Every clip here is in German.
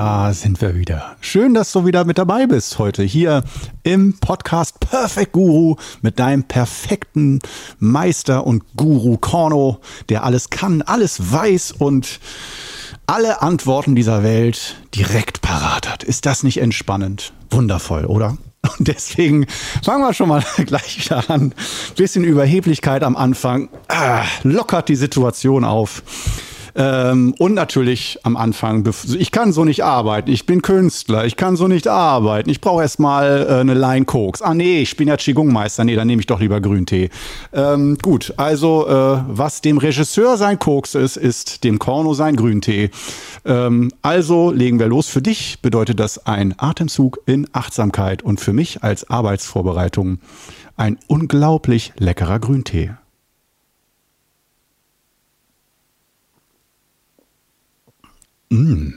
da sind wir wieder. Schön, dass du wieder mit dabei bist heute hier im Podcast Perfect Guru mit deinem perfekten Meister und Guru Korno, der alles kann, alles weiß und alle Antworten dieser Welt direkt parat hat. Ist das nicht entspannend? Wundervoll, oder? Und deswegen fangen wir schon mal gleich wieder an. Bisschen Überheblichkeit am Anfang ah, lockert die Situation auf. Ähm, und natürlich am Anfang, ich kann so nicht arbeiten, ich bin Künstler, ich kann so nicht arbeiten, ich brauche erstmal äh, eine Line Koks. Ah nee, ich bin ja Qigong-Meister, nee, dann nehme ich doch lieber Grüntee. Ähm, gut, also äh, was dem Regisseur sein Koks ist, ist dem Korno sein Grüntee. Ähm, also legen wir los. Für dich bedeutet das ein Atemzug in Achtsamkeit und für mich als Arbeitsvorbereitung ein unglaublich leckerer Grüntee. Mmh.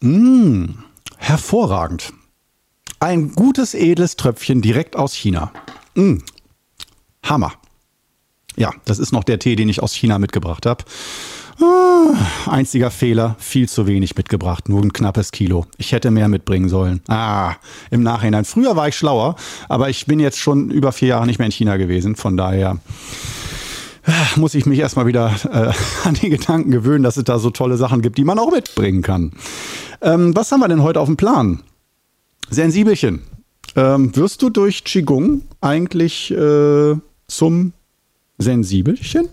Mmh. Hervorragend. Ein gutes, edles Tröpfchen direkt aus China. Mmh. Hammer. Ja, das ist noch der Tee, den ich aus China mitgebracht habe. Ah, einziger Fehler, viel zu wenig mitgebracht, nur ein knappes Kilo. Ich hätte mehr mitbringen sollen. Ah, im Nachhinein. Früher war ich schlauer, aber ich bin jetzt schon über vier Jahre nicht mehr in China gewesen. Von daher muss ich mich erstmal wieder äh, an die Gedanken gewöhnen, dass es da so tolle Sachen gibt, die man auch mitbringen kann. Ähm, was haben wir denn heute auf dem Plan? Sensibelchen. Ähm, wirst du durch Qigong eigentlich äh, zum Sensibelchen?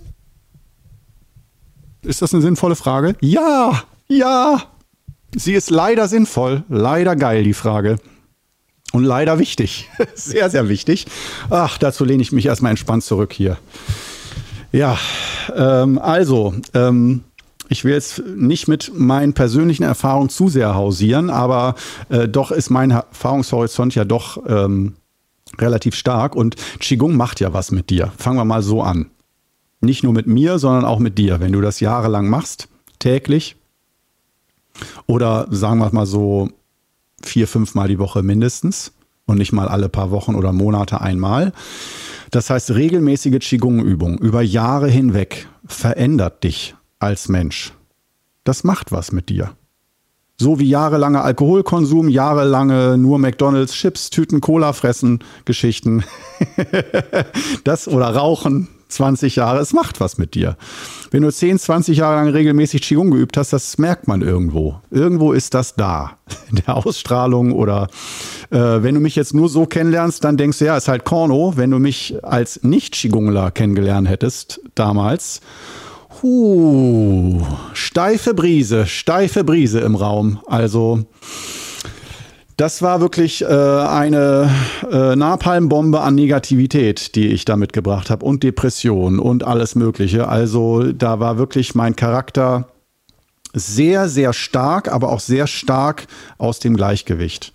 Ist das eine sinnvolle Frage? Ja, ja. Sie ist leider sinnvoll, leider geil, die Frage. Und leider wichtig. sehr, sehr wichtig. Ach, dazu lehne ich mich erstmal entspannt zurück hier. Ja, ähm, also, ähm, ich will jetzt nicht mit meinen persönlichen Erfahrungen zu sehr hausieren, aber äh, doch ist mein Erfahrungshorizont ja doch ähm, relativ stark und Qigong macht ja was mit dir. Fangen wir mal so an. Nicht nur mit mir, sondern auch mit dir. Wenn du das jahrelang machst, täglich oder sagen wir mal so vier, fünf Mal die Woche mindestens und nicht mal alle paar Wochen oder Monate einmal, das heißt, regelmäßige Qigong-Übung über Jahre hinweg verändert dich als Mensch. Das macht was mit dir. So wie jahrelanger Alkoholkonsum, jahrelange nur McDonalds, Chips, Tüten, Cola fressen, Geschichten. das oder Rauchen, 20 Jahre, es macht was mit dir. Wenn du 10, 20 Jahre lang regelmäßig Qigong geübt hast, das merkt man irgendwo. Irgendwo ist das da. In der Ausstrahlung oder äh, wenn du mich jetzt nur so kennenlernst, dann denkst du, ja, ist halt Korno. Wenn du mich als Nicht-Qigongler kennengelernt hättest damals, huh, steife Brise, steife Brise im Raum. Also das war wirklich äh, eine äh, Napalmbombe an Negativität, die ich da mitgebracht habe und Depression und alles Mögliche. Also da war wirklich mein Charakter sehr, sehr stark, aber auch sehr stark aus dem Gleichgewicht.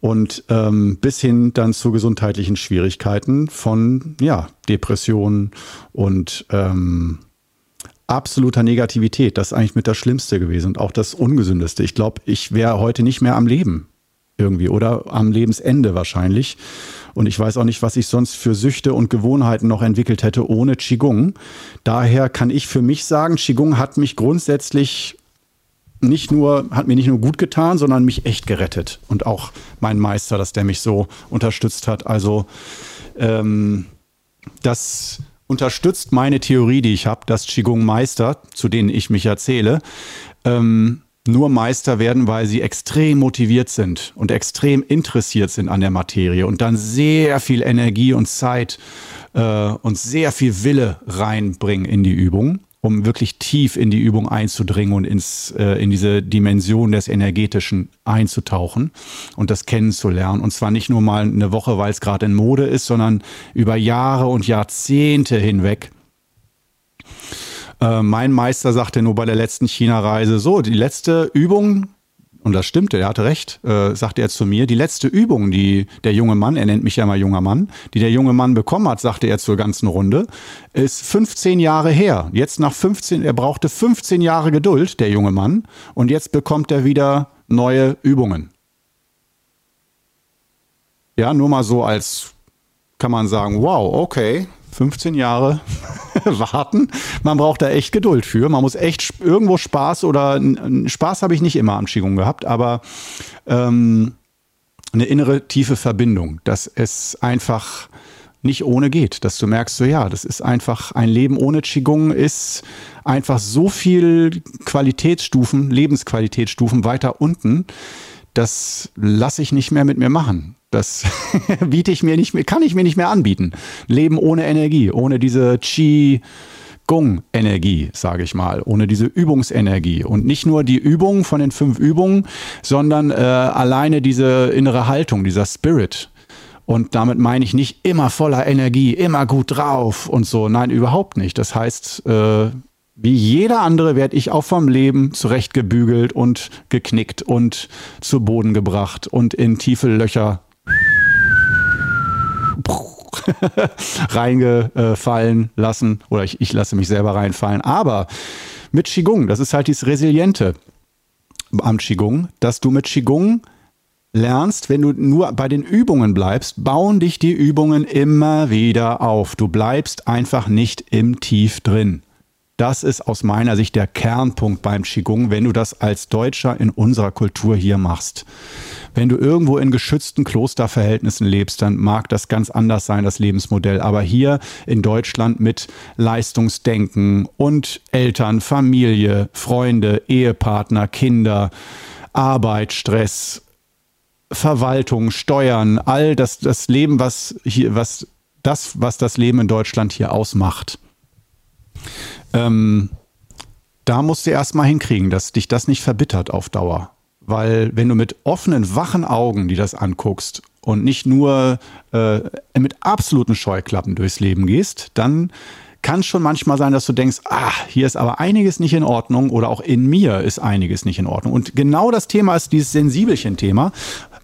Und ähm, bis hin dann zu gesundheitlichen Schwierigkeiten von ja, Depressionen und ähm, absoluter Negativität. Das ist eigentlich mit das Schlimmste gewesen und auch das Ungesündeste. Ich glaube, ich wäre heute nicht mehr am Leben irgendwie oder am Lebensende wahrscheinlich. Und ich weiß auch nicht, was ich sonst für Süchte und Gewohnheiten noch entwickelt hätte ohne Qigong. Daher kann ich für mich sagen, Qigong hat mich grundsätzlich nicht nur, hat mir nicht nur gut getan, sondern mich echt gerettet. Und auch mein Meister, dass der mich so unterstützt hat. Also ähm, das unterstützt meine Theorie, die ich habe, dass Qigong-Meister, zu denen ich mich erzähle, ähm, nur Meister werden, weil sie extrem motiviert sind und extrem interessiert sind an der Materie und dann sehr viel Energie und Zeit äh, und sehr viel Wille reinbringen in die Übung, um wirklich tief in die Übung einzudringen und ins, äh, in diese Dimension des Energetischen einzutauchen und das kennenzulernen. Und zwar nicht nur mal eine Woche, weil es gerade in Mode ist, sondern über Jahre und Jahrzehnte hinweg äh, mein Meister sagte nur bei der letzten China-Reise, so, die letzte Übung, und das stimmte, er hatte recht, äh, sagte er zu mir, die letzte Übung, die der junge Mann, er nennt mich ja mal junger Mann, die der junge Mann bekommen hat, sagte er zur ganzen Runde, ist 15 Jahre her. Jetzt nach 15, er brauchte 15 Jahre Geduld, der junge Mann, und jetzt bekommt er wieder neue Übungen. Ja, nur mal so als kann man sagen, wow, okay, 15 Jahre warten. Man braucht da echt Geduld für. Man muss echt irgendwo Spaß oder Spaß habe ich nicht immer am Qigong gehabt, aber ähm, eine innere tiefe Verbindung, dass es einfach nicht ohne geht, dass du merkst, so ja, das ist einfach ein Leben ohne Qigong ist einfach so viel Qualitätsstufen, Lebensqualitätsstufen weiter unten, das lasse ich nicht mehr mit mir machen. Das biete ich mir nicht mehr, kann ich mir nicht mehr anbieten. Leben ohne Energie, ohne diese Qi Energie, sage ich mal, ohne diese Übungsenergie. Und nicht nur die Übung von den fünf Übungen, sondern äh, alleine diese innere Haltung, dieser Spirit. Und damit meine ich nicht immer voller Energie, immer gut drauf und so. Nein, überhaupt nicht. Das heißt, äh, wie jeder andere werde ich auch vom Leben zurechtgebügelt und geknickt und zu Boden gebracht und in tiefe Löcher reingefallen lassen. Oder ich, ich lasse mich selber reinfallen. Aber mit Qigong, das ist halt dieses Resiliente am Qigong, dass du mit Qigong lernst, wenn du nur bei den Übungen bleibst, bauen dich die Übungen immer wieder auf. Du bleibst einfach nicht im Tief drin. Das ist aus meiner Sicht der Kernpunkt beim Qigong, wenn du das als Deutscher in unserer Kultur hier machst. Wenn du irgendwo in geschützten Klosterverhältnissen lebst, dann mag das ganz anders sein, das Lebensmodell. Aber hier in Deutschland mit Leistungsdenken und Eltern, Familie, Freunde, Ehepartner, Kinder, Arbeit, Stress, Verwaltung, Steuern, all das, das Leben, was hier, was das, was das Leben in Deutschland hier ausmacht. Ähm, da musst du erstmal hinkriegen, dass dich das nicht verbittert auf Dauer. Weil wenn du mit offenen, wachen Augen die das anguckst und nicht nur äh, mit absoluten Scheuklappen durchs Leben gehst, dann kann es schon manchmal sein, dass du denkst, ah, hier ist aber einiges nicht in Ordnung oder auch in mir ist einiges nicht in Ordnung. Und genau das Thema ist dieses Sensibelchen-Thema,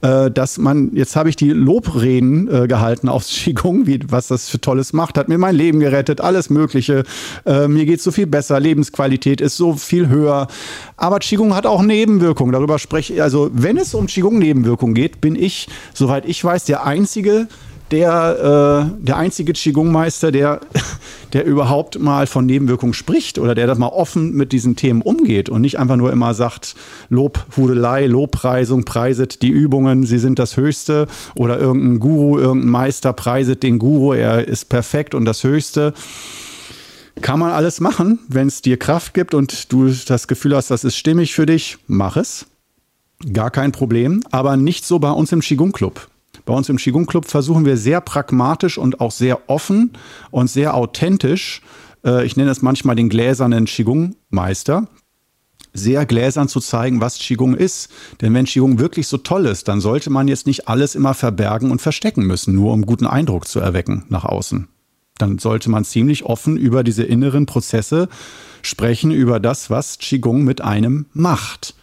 äh, dass man, jetzt habe ich die Lobreden äh, gehalten aufs Qigong, wie, was das für Tolles macht, hat mir mein Leben gerettet, alles Mögliche. Äh, mir geht so viel besser, Lebensqualität ist so viel höher. Aber Qigong hat auch Nebenwirkungen. Darüber spreche ich, also wenn es um Qigong-Nebenwirkungen geht, bin ich, soweit ich weiß, der einzige, der, äh, der einzige Qigong-Meister, der, der überhaupt mal von Nebenwirkungen spricht oder der das mal offen mit diesen Themen umgeht und nicht einfach nur immer sagt, Lobhudelei, Lobpreisung, preiset die Übungen, sie sind das Höchste oder irgendein Guru, irgendein Meister preiset den Guru, er ist perfekt und das Höchste. Kann man alles machen, wenn es dir Kraft gibt und du das Gefühl hast, das ist stimmig für dich, mach es. Gar kein Problem, aber nicht so bei uns im Qigong Club. Bei uns im Qigong Club versuchen wir sehr pragmatisch und auch sehr offen und sehr authentisch, äh, ich nenne es manchmal den gläsernen Qigong-Meister, sehr gläsern zu zeigen, was Qigong ist. Denn wenn Qigong wirklich so toll ist, dann sollte man jetzt nicht alles immer verbergen und verstecken müssen, nur um guten Eindruck zu erwecken nach außen. Dann sollte man ziemlich offen über diese inneren Prozesse sprechen, über das, was Qigong mit einem macht.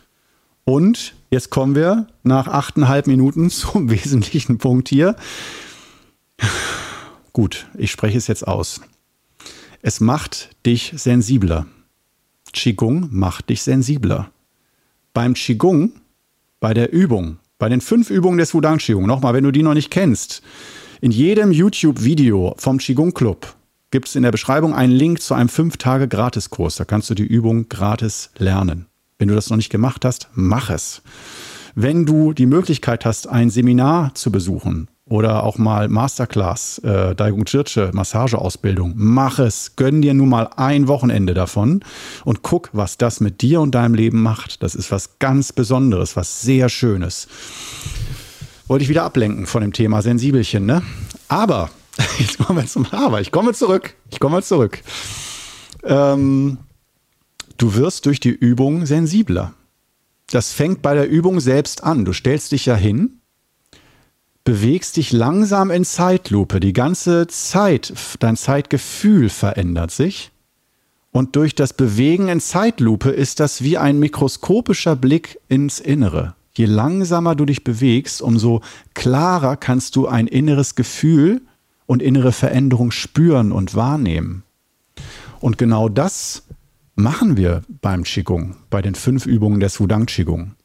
Und Jetzt kommen wir nach achteinhalb Minuten zum wesentlichen Punkt hier. Gut, ich spreche es jetzt aus. Es macht dich sensibler. Qigong macht dich sensibler. Beim Qigong, bei der Übung, bei den fünf Übungen des Wudang Qigong, nochmal, wenn du die noch nicht kennst, in jedem YouTube-Video vom Qigong Club gibt es in der Beschreibung einen Link zu einem 5-Tage-Gratiskurs. Da kannst du die Übung gratis lernen. Wenn du das noch nicht gemacht hast, mach es. Wenn du die Möglichkeit hast, ein Seminar zu besuchen oder auch mal Masterclass, äh, Daigung Chirche, Massageausbildung, mach es. Gönn dir nun mal ein Wochenende davon und guck, was das mit dir und deinem Leben macht. Das ist was ganz Besonderes, was sehr Schönes. Wollte ich wieder ablenken von dem Thema Sensibelchen, ne? Aber, jetzt kommen wir zum Aber. Ich komme zurück. Ich komme zurück. Ähm, Du wirst durch die Übung sensibler. Das fängt bei der Übung selbst an. Du stellst dich ja hin, bewegst dich langsam in Zeitlupe. Die ganze Zeit, dein Zeitgefühl verändert sich. Und durch das Bewegen in Zeitlupe ist das wie ein mikroskopischer Blick ins Innere. Je langsamer du dich bewegst, umso klarer kannst du ein inneres Gefühl und innere Veränderung spüren und wahrnehmen. Und genau das machen wir beim Qigong, bei den fünf Übungen des Wudang Qigong.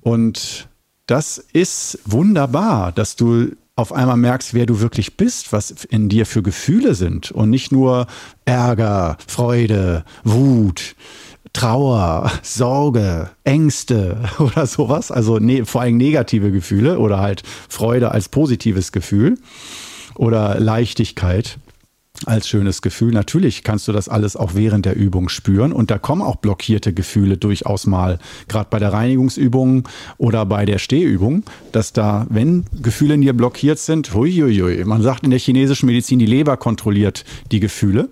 Und das ist wunderbar, dass du auf einmal merkst, wer du wirklich bist, was in dir für Gefühle sind. Und nicht nur Ärger, Freude, Wut, Trauer, Sorge, Ängste oder sowas, also ne, vor allem negative Gefühle oder halt Freude als positives Gefühl oder Leichtigkeit als schönes Gefühl. Natürlich kannst du das alles auch während der Übung spüren und da kommen auch blockierte Gefühle durchaus mal, gerade bei der Reinigungsübung oder bei der Stehübung, dass da, wenn Gefühle in dir blockiert sind, huiuiui, man sagt in der chinesischen Medizin, die Leber kontrolliert die Gefühle.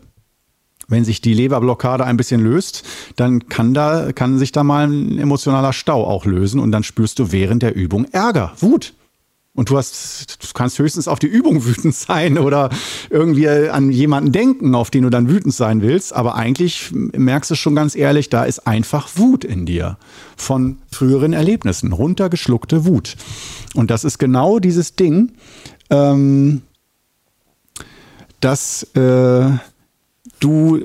Wenn sich die Leberblockade ein bisschen löst, dann kann da, kann sich da mal ein emotionaler Stau auch lösen und dann spürst du während der Übung Ärger, Wut, und du hast, du kannst höchstens auf die Übung wütend sein oder irgendwie an jemanden denken, auf den du dann wütend sein willst. Aber eigentlich merkst du schon ganz ehrlich, da ist einfach Wut in dir von früheren Erlebnissen, runtergeschluckte Wut. Und das ist genau dieses Ding, ähm, dass äh, du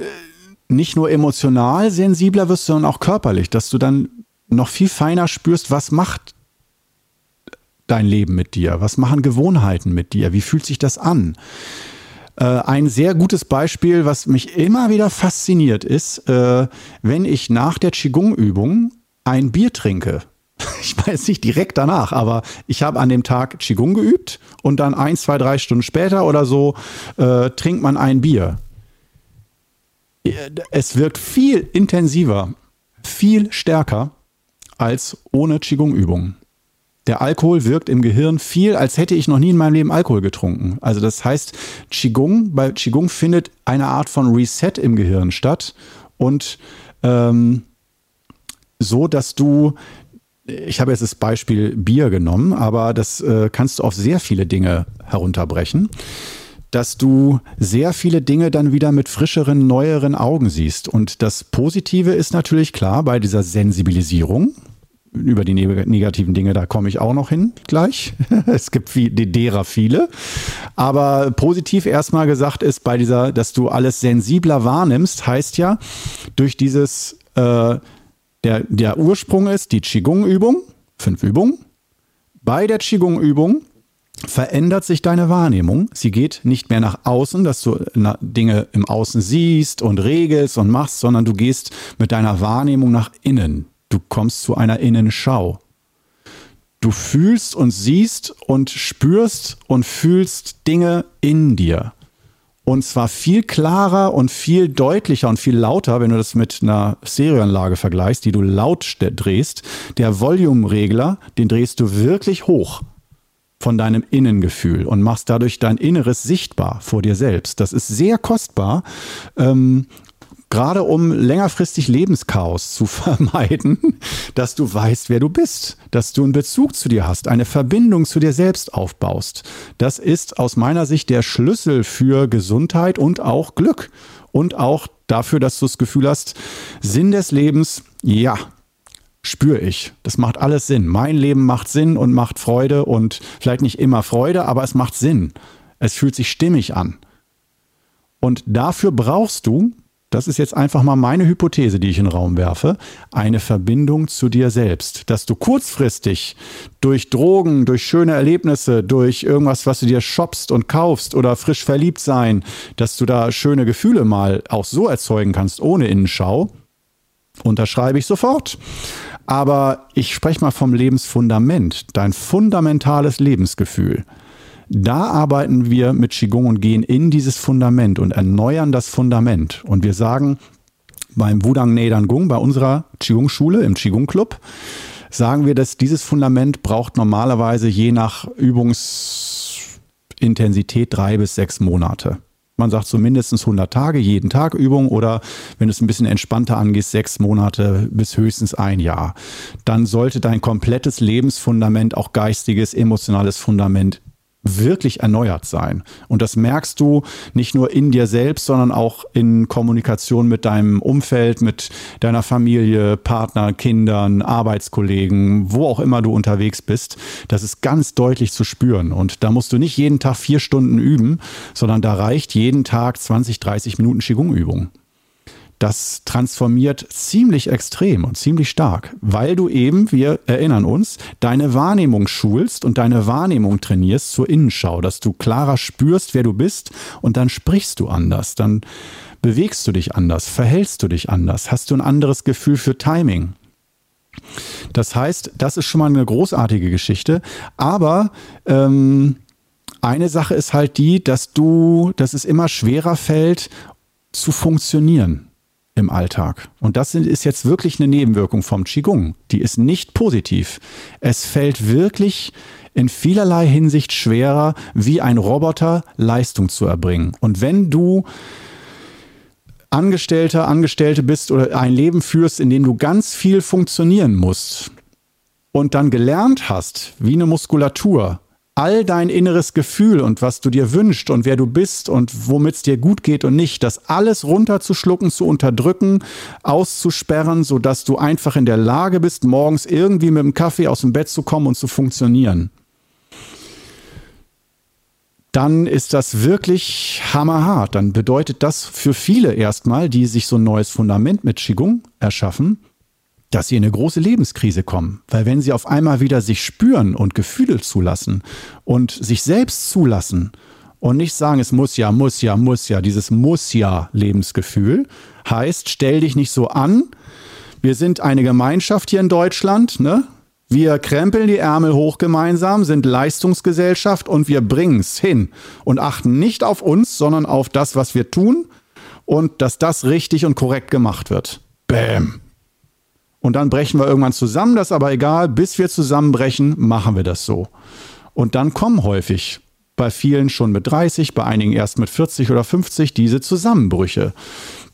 nicht nur emotional sensibler wirst, sondern auch körperlich, dass du dann noch viel feiner spürst, was macht dein Leben mit dir? Was machen Gewohnheiten mit dir? Wie fühlt sich das an? Äh, ein sehr gutes Beispiel, was mich immer wieder fasziniert, ist, äh, wenn ich nach der Qigong-Übung ein Bier trinke. Ich weiß nicht direkt danach, aber ich habe an dem Tag Qigong geübt und dann ein, zwei, drei Stunden später oder so äh, trinkt man ein Bier. Es wirkt viel intensiver, viel stärker als ohne Qigong-Übung der Alkohol wirkt im Gehirn viel, als hätte ich noch nie in meinem Leben Alkohol getrunken. Also das heißt, Qigong, bei Qigong findet eine Art von Reset im Gehirn statt und ähm, so, dass du ich habe jetzt das Beispiel Bier genommen, aber das äh, kannst du auf sehr viele Dinge herunterbrechen, dass du sehr viele Dinge dann wieder mit frischeren, neueren Augen siehst. Und das Positive ist natürlich klar bei dieser Sensibilisierung, über die negativen Dinge, da komme ich auch noch hin gleich. es gibt viel, derer viele. Aber positiv erstmal gesagt ist bei dieser, dass du alles sensibler wahrnimmst, heißt ja, durch dieses, äh, der, der Ursprung ist die Qigong-Übung, fünf Übungen. Bei der Qigong-Übung verändert sich deine Wahrnehmung. Sie geht nicht mehr nach außen, dass du Dinge im Außen siehst und regelst und machst, sondern du gehst mit deiner Wahrnehmung nach innen. Du kommst zu einer Innenschau. Du fühlst und siehst und spürst und fühlst Dinge in dir. Und zwar viel klarer und viel deutlicher und viel lauter, wenn du das mit einer Stereoanlage vergleichst, die du laut drehst. Der Volume-Regler, den drehst du wirklich hoch von deinem Innengefühl und machst dadurch dein Inneres sichtbar vor dir selbst. Das ist sehr kostbar ähm, gerade um längerfristig Lebenschaos zu vermeiden, dass du weißt, wer du bist, dass du einen Bezug zu dir hast, eine Verbindung zu dir selbst aufbaust. Das ist aus meiner Sicht der Schlüssel für Gesundheit und auch Glück und auch dafür, dass du das Gefühl hast, Sinn des Lebens, ja, spüre ich. Das macht alles Sinn. Mein Leben macht Sinn und macht Freude und vielleicht nicht immer Freude, aber es macht Sinn. Es fühlt sich stimmig an. Und dafür brauchst du das ist jetzt einfach mal meine Hypothese, die ich in den Raum werfe, eine Verbindung zu dir selbst. Dass du kurzfristig durch Drogen, durch schöne Erlebnisse, durch irgendwas, was du dir shoppst und kaufst oder frisch verliebt sein, dass du da schöne Gefühle mal auch so erzeugen kannst, ohne Innenschau, unterschreibe ich sofort. Aber ich spreche mal vom Lebensfundament, dein fundamentales Lebensgefühl. Da arbeiten wir mit Qigong und gehen in dieses Fundament und erneuern das Fundament. Und wir sagen beim Wudang Nedan Gung, bei unserer Qigong-Schule, im Qigong-Club, sagen wir, dass dieses Fundament braucht normalerweise je nach Übungsintensität drei bis sechs Monate. Man sagt so mindestens 100 Tage, jeden Tag Übung oder wenn du es ein bisschen entspannter angehst, sechs Monate bis höchstens ein Jahr. Dann sollte dein komplettes Lebensfundament, auch geistiges, emotionales Fundament wirklich erneuert sein. Und das merkst du nicht nur in dir selbst, sondern auch in Kommunikation mit deinem Umfeld, mit deiner Familie, Partner, Kindern, Arbeitskollegen, wo auch immer du unterwegs bist. Das ist ganz deutlich zu spüren. Und da musst du nicht jeden Tag vier Stunden üben, sondern da reicht jeden Tag 20, 30 Minuten Qigong-Übung. Das transformiert ziemlich extrem und ziemlich stark, weil du eben, wir erinnern uns, deine Wahrnehmung schulst und deine Wahrnehmung trainierst zur Innenschau, dass du klarer spürst, wer du bist und dann sprichst du anders, dann bewegst du dich anders, verhältst du dich anders, hast du ein anderes Gefühl für Timing. Das heißt, das ist schon mal eine großartige Geschichte, aber ähm, eine Sache ist halt die, dass du, dass es immer schwerer fällt, zu funktionieren im Alltag. Und das ist jetzt wirklich eine Nebenwirkung vom Qigong. Die ist nicht positiv. Es fällt wirklich in vielerlei Hinsicht schwerer, wie ein Roboter Leistung zu erbringen. Und wenn du Angestellter, Angestellte bist oder ein Leben führst, in dem du ganz viel funktionieren musst und dann gelernt hast, wie eine Muskulatur, all dein inneres Gefühl und was du dir wünschst und wer du bist und womit es dir gut geht und nicht, das alles runterzuschlucken, zu unterdrücken, auszusperren, sodass du einfach in der Lage bist, morgens irgendwie mit dem Kaffee aus dem Bett zu kommen und zu funktionieren. Dann ist das wirklich hammerhart. Dann bedeutet das für viele erstmal, die sich so ein neues Fundament mit Qigong erschaffen, dass sie in eine große Lebenskrise kommen. Weil wenn sie auf einmal wieder sich spüren und Gefühle zulassen und sich selbst zulassen und nicht sagen, es muss ja, muss ja, muss ja, dieses muss ja Lebensgefühl heißt, stell dich nicht so an. Wir sind eine Gemeinschaft hier in Deutschland, ne? Wir krempeln die Ärmel hoch gemeinsam, sind Leistungsgesellschaft und wir bringen es hin und achten nicht auf uns, sondern auf das, was wir tun und dass das richtig und korrekt gemacht wird. Bäm. Und dann brechen wir irgendwann zusammen, das ist aber egal. Bis wir zusammenbrechen, machen wir das so. Und dann kommen häufig bei vielen schon mit 30, bei einigen erst mit 40 oder 50 diese Zusammenbrüche,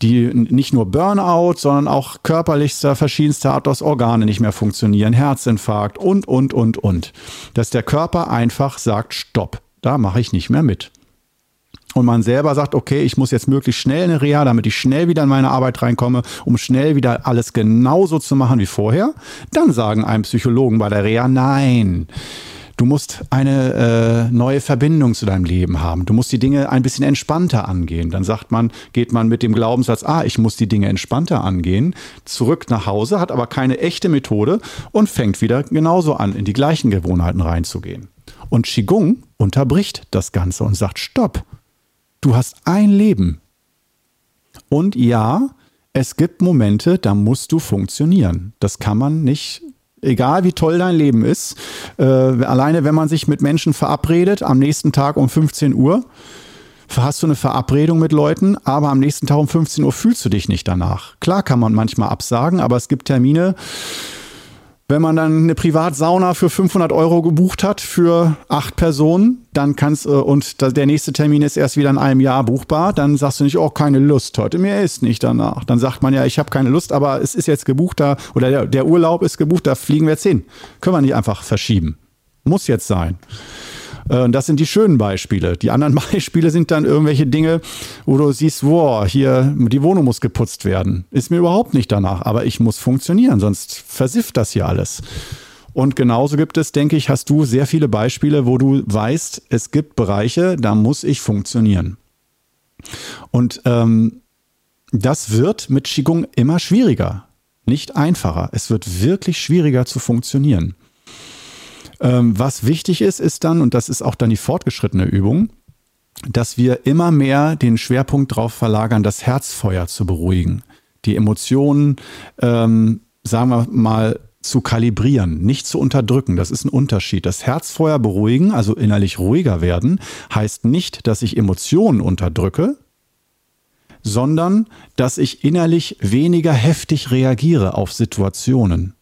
die nicht nur Burnout, sondern auch körperlichster, verschiedenster Art aus Organe nicht mehr funktionieren, Herzinfarkt und, und, und, und. Dass der Körper einfach sagt, stopp, da mache ich nicht mehr mit und man selber sagt, okay, ich muss jetzt möglichst schnell eine Reha, damit ich schnell wieder in meine Arbeit reinkomme, um schnell wieder alles genauso zu machen wie vorher, dann sagen einem Psychologen bei der Reha, nein. Du musst eine äh, neue Verbindung zu deinem Leben haben. Du musst die Dinge ein bisschen entspannter angehen. Dann sagt man, geht man mit dem Glaubenssatz, ah, ich muss die Dinge entspannter angehen, zurück nach Hause, hat aber keine echte Methode und fängt wieder genauso an, in die gleichen Gewohnheiten reinzugehen. Und Qigong unterbricht das Ganze und sagt, stopp, Du hast ein Leben. Und ja, es gibt Momente, da musst du funktionieren. Das kann man nicht, egal wie toll dein Leben ist. Äh, alleine wenn man sich mit Menschen verabredet, am nächsten Tag um 15 Uhr, hast du eine Verabredung mit Leuten, aber am nächsten Tag um 15 Uhr fühlst du dich nicht danach. Klar kann man manchmal absagen, aber es gibt Termine, wenn man dann eine Privatsauna für 500 Euro gebucht hat für acht Personen, dann kannst äh, und der nächste Termin ist erst wieder in einem Jahr buchbar, dann sagst du nicht, oh, keine Lust heute, mir ist nicht danach. Dann sagt man ja, ich habe keine Lust, aber es ist jetzt gebucht da oder der, der Urlaub ist gebucht, da fliegen wir jetzt hin. Können wir nicht einfach verschieben. Muss jetzt sein. Äh, und das sind die schönen Beispiele. Die anderen Beispiele sind dann irgendwelche Dinge, wo du siehst, wow, hier, die Wohnung muss geputzt werden. Ist mir überhaupt nicht danach, aber ich muss funktionieren, sonst versifft das hier alles. Und genauso gibt es, denke ich, hast du sehr viele Beispiele, wo du weißt, es gibt Bereiche, da muss ich funktionieren. Und ähm, das wird mit Qigong immer schwieriger, nicht einfacher. Es wird wirklich schwieriger zu funktionieren. Ähm, was wichtig ist, ist dann, und das ist auch dann die fortgeschrittene Übung, dass wir immer mehr den Schwerpunkt darauf verlagern, das Herzfeuer zu beruhigen, die Emotionen, ähm, sagen wir mal, zu kalibrieren, nicht zu unterdrücken. Das ist ein Unterschied. Das Herzfeuer beruhigen, also innerlich ruhiger werden, heißt nicht, dass ich Emotionen unterdrücke, sondern dass ich innerlich weniger heftig reagiere auf Situationen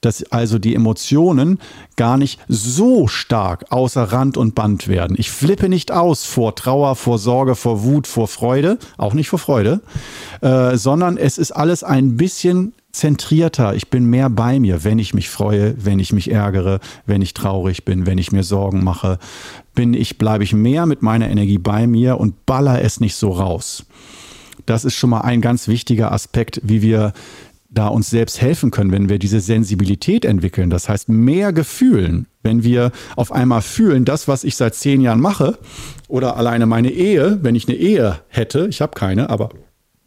dass also die Emotionen gar nicht so stark außer Rand und Band werden. Ich flippe nicht aus vor Trauer, vor Sorge, vor Wut, vor Freude, auch nicht vor Freude, äh, sondern es ist alles ein bisschen zentrierter. Ich bin mehr bei mir, wenn ich mich freue, wenn ich mich ärgere, wenn ich traurig bin, wenn ich mir Sorgen mache, bin ich, bleibe ich mehr mit meiner Energie bei mir und baller es nicht so raus. Das ist schon mal ein ganz wichtiger Aspekt, wie wir da uns selbst helfen können, wenn wir diese Sensibilität entwickeln. Das heißt, mehr Gefühlen, wenn wir auf einmal fühlen, das, was ich seit zehn Jahren mache, oder alleine meine Ehe, wenn ich eine Ehe hätte, ich habe keine, aber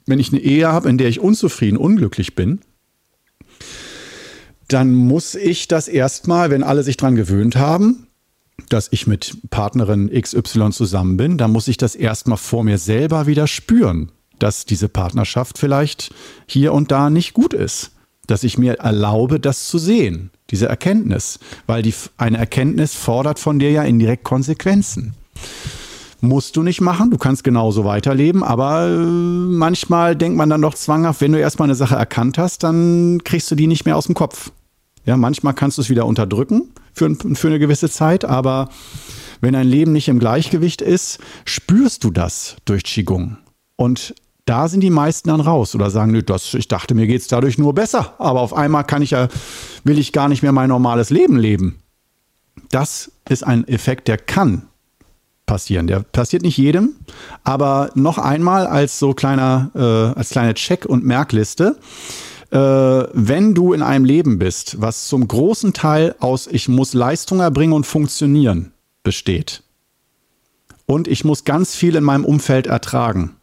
wenn ich eine Ehe habe, in der ich unzufrieden, unglücklich bin, dann muss ich das erstmal, wenn alle sich dran gewöhnt haben, dass ich mit Partnerin XY zusammen bin, dann muss ich das erstmal vor mir selber wieder spüren, dass diese Partnerschaft vielleicht hier und da nicht gut ist. Dass ich mir erlaube, das zu sehen, diese Erkenntnis. Weil die, eine Erkenntnis fordert von dir ja indirekt Konsequenzen. Musst du nicht machen, du kannst genauso weiterleben, aber äh, manchmal denkt man dann doch zwanghaft, wenn du erstmal eine Sache erkannt hast, dann kriegst du die nicht mehr aus dem Kopf. Ja, manchmal kannst du es wieder unterdrücken für, für eine gewisse Zeit, aber wenn dein Leben nicht im Gleichgewicht ist, spürst du das durch Qigong. Und da sind die meisten dann raus oder sagen, nö, das, ich dachte, mir geht es dadurch nur besser. Aber auf einmal kann ich ja, will ich gar nicht mehr mein normales Leben leben. Das ist ein Effekt, der kann passieren. Der passiert nicht jedem, aber noch einmal als so kleiner, äh, als kleine Check- und Merkliste. Äh, wenn du in einem Leben bist, was zum großen Teil aus ich muss Leistung erbringen und funktionieren besteht und ich muss ganz viel in meinem Umfeld ertragen,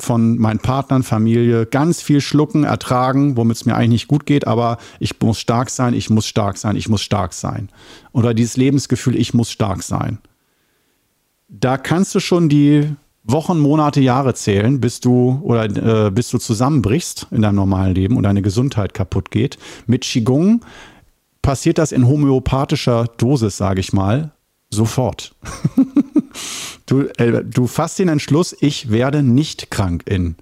von meinen Partnern, Familie, ganz viel schlucken, ertragen, womit es mir eigentlich nicht gut geht, aber ich muss stark sein, ich muss stark sein, ich muss stark sein. Oder dieses Lebensgefühl, ich muss stark sein. Da kannst du schon die Wochen, Monate, Jahre zählen, bis du oder äh, bis du zusammenbrichst in deinem normalen Leben und deine Gesundheit kaputt geht. Mit Qigong passiert das in homöopathischer Dosis, sage ich mal, sofort. du, äh, du fasst den Entschluss, ich werde nicht krank in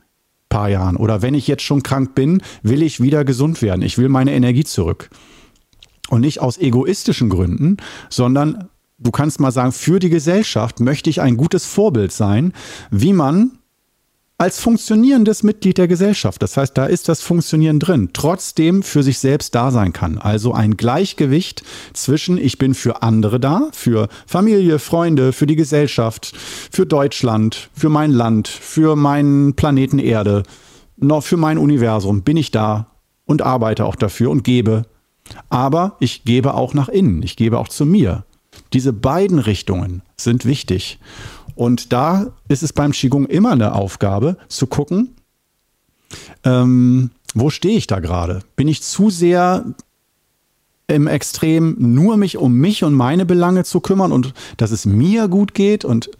paar Jahren. Oder wenn ich jetzt schon krank bin, will ich wieder gesund werden. Ich will meine Energie zurück. Und nicht aus egoistischen Gründen, sondern du kannst mal sagen, für die Gesellschaft möchte ich ein gutes Vorbild sein, wie man als funktionierendes Mitglied der Gesellschaft, das heißt, da ist das Funktionieren drin, trotzdem für sich selbst da sein kann. Also ein Gleichgewicht zwischen ich bin für andere da, für Familie, Freunde, für die Gesellschaft, für Deutschland, für mein Land, für meinen Planeten Erde, noch für mein Universum bin ich da und arbeite auch dafür und gebe. Aber ich gebe auch nach innen, ich gebe auch zu mir. Diese beiden Richtungen sind wichtig. Und da ist es beim Qigong immer eine Aufgabe zu gucken, ähm, wo stehe ich da gerade? Bin ich zu sehr im Extrem nur mich um mich und meine Belange zu kümmern und dass es mir gut geht und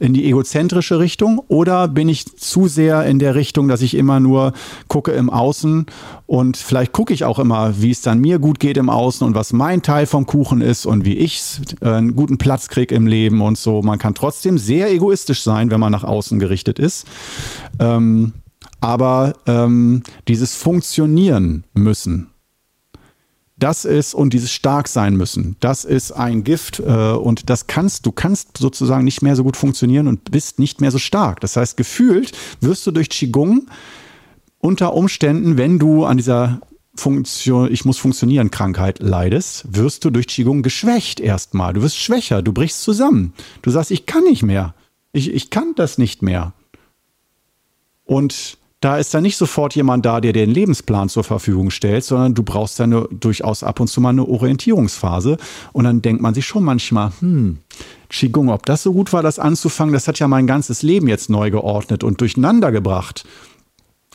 in die egozentrische Richtung? Oder bin ich zu sehr in der Richtung, dass ich immer nur gucke im Außen und vielleicht gucke ich auch immer, wie es dann mir gut geht im Außen und was mein Teil vom Kuchen ist und wie ich äh, einen guten Platz kriege im Leben und so. Man kann trotzdem sehr egoistisch sein, wenn man nach außen gerichtet ist. Ähm, aber ähm, dieses Funktionieren müssen das ist und dieses stark sein müssen, das ist ein Gift äh, und das kannst du kannst sozusagen nicht mehr so gut funktionieren und bist nicht mehr so stark. Das heißt, gefühlt wirst du durch Qigong unter Umständen, wenn du an dieser Funktion, ich muss funktionieren Krankheit leidest, wirst du durch Qigong geschwächt erstmal. Du wirst schwächer, du brichst zusammen. Du sagst, ich kann nicht mehr. Ich, ich kann das nicht mehr. Und da ist dann nicht sofort jemand da, der dir den Lebensplan zur Verfügung stellt, sondern du brauchst dann durchaus ab und zu mal eine Orientierungsphase. Und dann denkt man sich schon manchmal, hm, Qigong, ob das so gut war, das anzufangen, das hat ja mein ganzes Leben jetzt neu geordnet und durcheinander gebracht.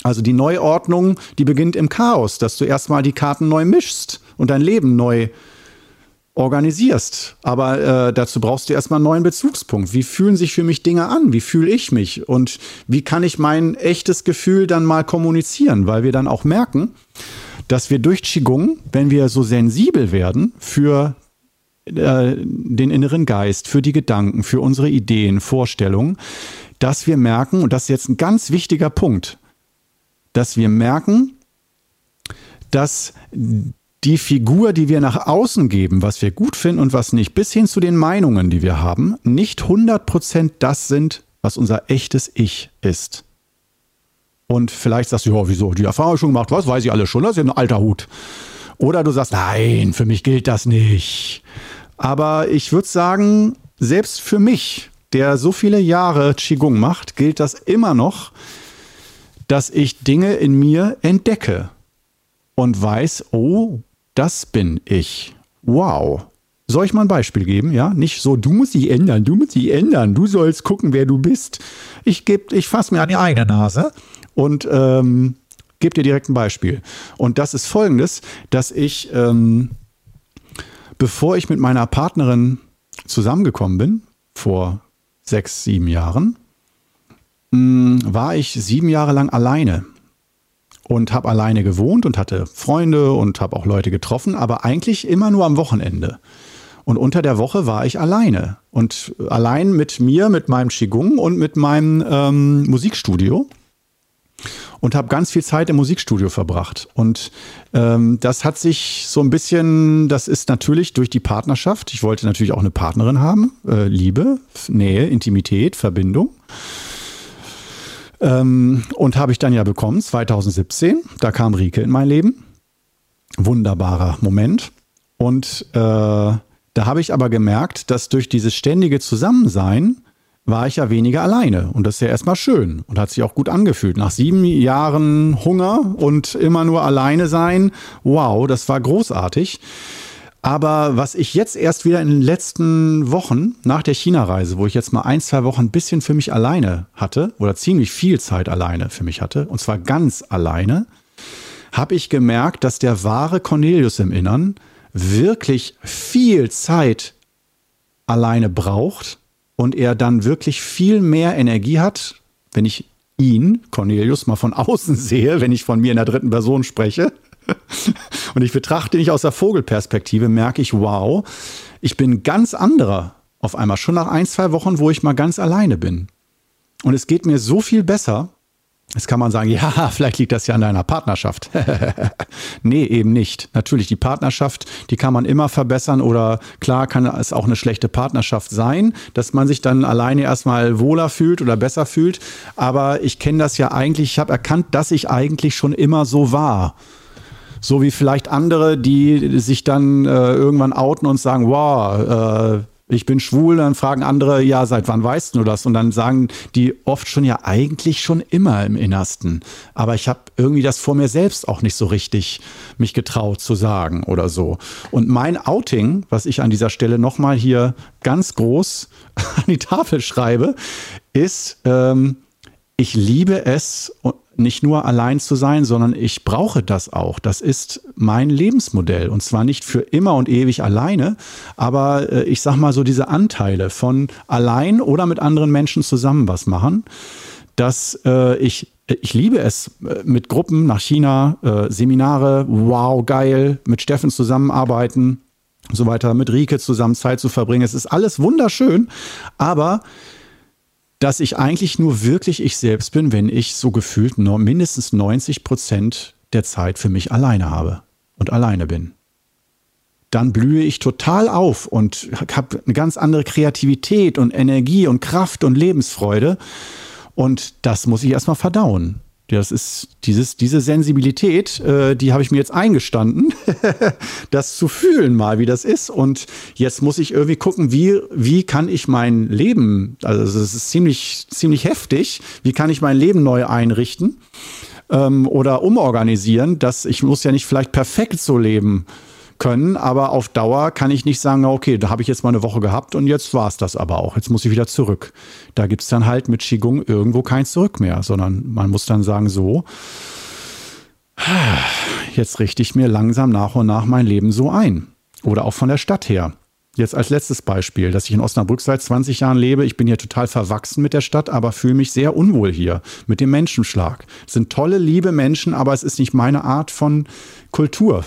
Also die Neuordnung, die beginnt im Chaos, dass du erstmal die Karten neu mischst und dein Leben neu organisierst. Aber äh, dazu brauchst du erstmal einen neuen Bezugspunkt. Wie fühlen sich für mich Dinge an? Wie fühle ich mich? Und wie kann ich mein echtes Gefühl dann mal kommunizieren? Weil wir dann auch merken, dass wir durch Qigong, wenn wir so sensibel werden für äh, den inneren Geist, für die Gedanken, für unsere Ideen, Vorstellungen, dass wir merken, und das ist jetzt ein ganz wichtiger Punkt, dass wir merken, dass die Figur, die wir nach außen geben, was wir gut finden und was nicht, bis hin zu den Meinungen, die wir haben, nicht 100% das sind, was unser echtes Ich ist. Und vielleicht sagst du, ja, wieso, die Erfahrung schon gemacht, was weiß ich alles schon, das ist ja ein alter Hut. Oder du sagst, nein, für mich gilt das nicht. Aber ich würde sagen, selbst für mich, der so viele Jahre Qigong macht, gilt das immer noch, dass ich Dinge in mir entdecke und weiß, oh, das bin ich. Wow. Soll ich mal ein Beispiel geben? Ja, nicht so, du musst dich ändern, du musst dich ändern, du sollst gucken, wer du bist. Ich, ich fasse mir an die eigene Nase und ähm, gebe dir direkt ein Beispiel. Und das ist folgendes, dass ich, ähm, bevor ich mit meiner Partnerin zusammengekommen bin, vor sechs, sieben Jahren, mh, mm, war ich sieben Jahre lang alleine und habe alleine gewohnt und hatte Freunde und habe auch Leute getroffen, aber eigentlich immer nur am Wochenende. Und unter der Woche war ich alleine und allein mit mir, mit meinem Qigong und mit meinem ähm, Musikstudio und habe ganz viel Zeit im Musikstudio verbracht. Und ähm, das hat sich so ein bisschen, das ist natürlich durch die Partnerschaft. Ich wollte natürlich auch eine Partnerin haben, äh, Liebe, Nähe, Intimität, Verbindung. Ähm, und habe ich dann ja bekommen, 2017. Da kam Rike in mein Leben. Wunderbarer Moment. Und äh, da habe ich aber gemerkt, dass durch dieses ständige Zusammensein war ich ja weniger alleine. Und das ist ja erstmal schön und hat sich auch gut angefühlt. Nach sieben Jahren Hunger und immer nur alleine sein, wow, das war großartig. Aber was ich jetzt erst wieder in den letzten Wochen nach der China-Reise, wo ich jetzt mal ein, zwei Wochen ein bisschen für mich alleine hatte, oder ziemlich viel Zeit alleine für mich hatte, und zwar ganz alleine, habe ich gemerkt, dass der wahre Cornelius im Innern wirklich viel Zeit alleine braucht und er dann wirklich viel mehr Energie hat, wenn ich ihn, Cornelius, mal von außen sehe, wenn ich von mir in der dritten Person spreche. Und ich betrachte nicht aus der Vogelperspektive, merke ich, wow, ich bin ganz anderer auf einmal, schon nach ein, zwei Wochen, wo ich mal ganz alleine bin. Und es geht mir so viel besser, Jetzt kann man sagen, ja, vielleicht liegt das ja an deiner Partnerschaft. nee, eben nicht. Natürlich, die Partnerschaft, die kann man immer verbessern oder klar kann es auch eine schlechte Partnerschaft sein, dass man sich dann alleine erstmal wohler fühlt oder besser fühlt. Aber ich kenne das ja eigentlich, ich habe erkannt, dass ich eigentlich schon immer so war. So wie vielleicht andere, die sich dann äh, irgendwann outen und sagen, wow, äh, ich bin schwul, dann fragen andere, ja, seit wann weißt du das? Und dann sagen die oft schon, ja, eigentlich schon immer im Innersten. Aber ich habe irgendwie das vor mir selbst auch nicht so richtig mich getraut zu sagen oder so. Und mein Outing, was ich an dieser Stelle nochmal hier ganz groß an die Tafel schreibe, ist, ähm, ich liebe es, nicht nur allein zu sein, sondern ich brauche das auch. Das ist mein Lebensmodell. Und zwar nicht für immer und ewig alleine, aber äh, ich sag mal so diese Anteile von allein oder mit anderen Menschen zusammen was machen, dass äh, ich ich liebe es äh, mit Gruppen nach China, äh, Seminare, wow, geil, mit Steffen zusammenarbeiten, so weiter, mit Rike zusammen Zeit zu verbringen. Es ist alles wunderschön, aber dass ich eigentlich nur wirklich ich selbst bin, wenn ich so gefühlt nur mindestens 90 Prozent der Zeit für mich alleine habe und alleine bin. Dann blühe ich total auf und habe eine ganz andere Kreativität und Energie und Kraft und Lebensfreude. Und das muss ich erstmal verdauen. Das ist dieses, diese Sensibilität, äh, die habe ich mir jetzt eingestanden, das zu fühlen mal, wie das ist. Und jetzt muss ich irgendwie gucken, wie, wie kann ich mein Leben, also es ist ziemlich, ziemlich heftig, wie kann ich mein Leben neu einrichten ähm, oder umorganisieren, dass ich muss ja nicht vielleicht perfekt so leben können, aber auf Dauer kann ich nicht sagen, okay, da habe ich jetzt mal eine Woche gehabt und jetzt war es das aber auch. Jetzt muss ich wieder zurück. Da gibt es dann halt mit Qigong irgendwo kein Zurück mehr, sondern man muss dann sagen, so, jetzt richte ich mir langsam nach und nach mein Leben so ein. Oder auch von der Stadt her. Jetzt als letztes Beispiel, dass ich in Osnabrück seit 20 Jahren lebe. Ich bin hier total verwachsen mit der Stadt, aber fühle mich sehr unwohl hier mit dem Menschenschlag. Es sind tolle, liebe Menschen, aber es ist nicht meine Art von Kultur.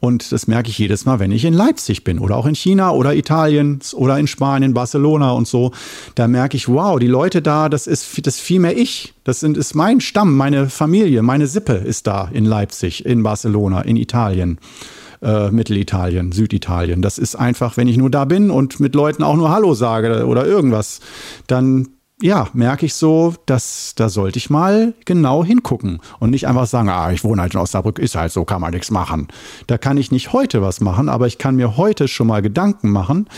Und das merke ich jedes Mal, wenn ich in Leipzig bin oder auch in China oder Italien oder in Spanien, Barcelona und so. Da merke ich, wow, die Leute da, das ist, das ist viel mehr ich. Das sind, ist mein Stamm, meine Familie, meine Sippe ist da in Leipzig, in Barcelona, in Italien. Äh, Mittelitalien, Süditalien. Das ist einfach, wenn ich nur da bin und mit Leuten auch nur Hallo sage oder irgendwas, dann ja, merke ich so, dass da sollte ich mal genau hingucken und nicht einfach sagen, ah, ich wohne halt in Osnabrück, ist halt so, kann man nichts machen. Da kann ich nicht heute was machen, aber ich kann mir heute schon mal Gedanken machen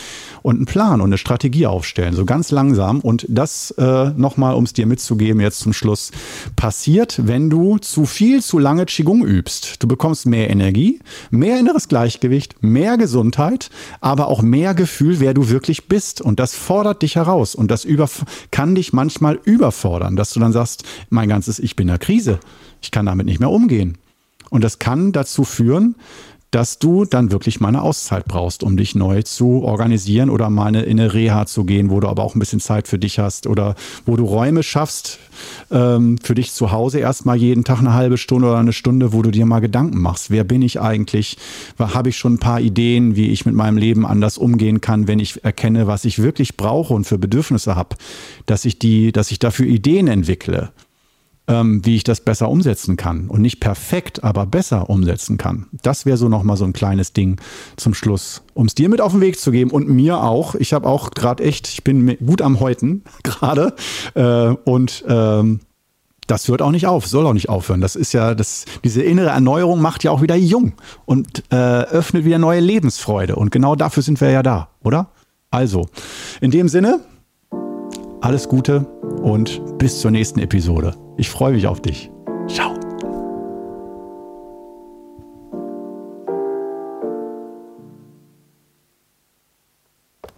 und einen Plan und eine Strategie aufstellen, so ganz langsam. Und das äh, nochmal, um es dir mitzugeben, jetzt zum Schluss, passiert, wenn du zu viel, zu lange Qigong übst. Du bekommst mehr Energie, mehr inneres Gleichgewicht, mehr Gesundheit, aber auch mehr Gefühl, wer du wirklich bist. Und das fordert dich heraus und das über kann dich manchmal überfordern, dass du dann sagst, mein ganzes Ich bin in der Krise. Ich kann damit nicht mehr umgehen. Und das kann dazu führen, dass du dann wirklich mal eine Auszeit brauchst, um dich neu zu organisieren oder mal in eine Reha zu gehen, wo du aber auch ein bisschen Zeit für dich hast oder wo du Räume schaffst ähm, für dich zu Hause erstmal jeden Tag eine halbe Stunde oder eine Stunde, wo du dir mal Gedanken machst. Wer bin ich eigentlich? Habe ich schon ein paar Ideen, wie ich mit meinem Leben anders umgehen kann, wenn ich erkenne, was ich wirklich brauche und für Bedürfnisse habe, dass ich die, dass ich dafür Ideen entwickle ähm, wie ich das besser umsetzen kann. Und nicht perfekt, aber besser umsetzen kann. Das wäre so nochmal so ein kleines Ding zum Schluss, um es dir mit auf den Weg zu geben und mir auch. Ich habe auch gerade echt, ich bin gut am Häuten gerade. Äh, und ähm, das hört auch nicht auf, soll auch nicht aufhören. Das ist ja, das, diese innere Erneuerung macht ja auch wieder jung und äh, öffnet wieder neue Lebensfreude. Und genau dafür sind wir ja da, oder? Also, in dem Sinne, alles Gute und bis zur nächsten Episode. Ich freue mich auf dich. Ciao.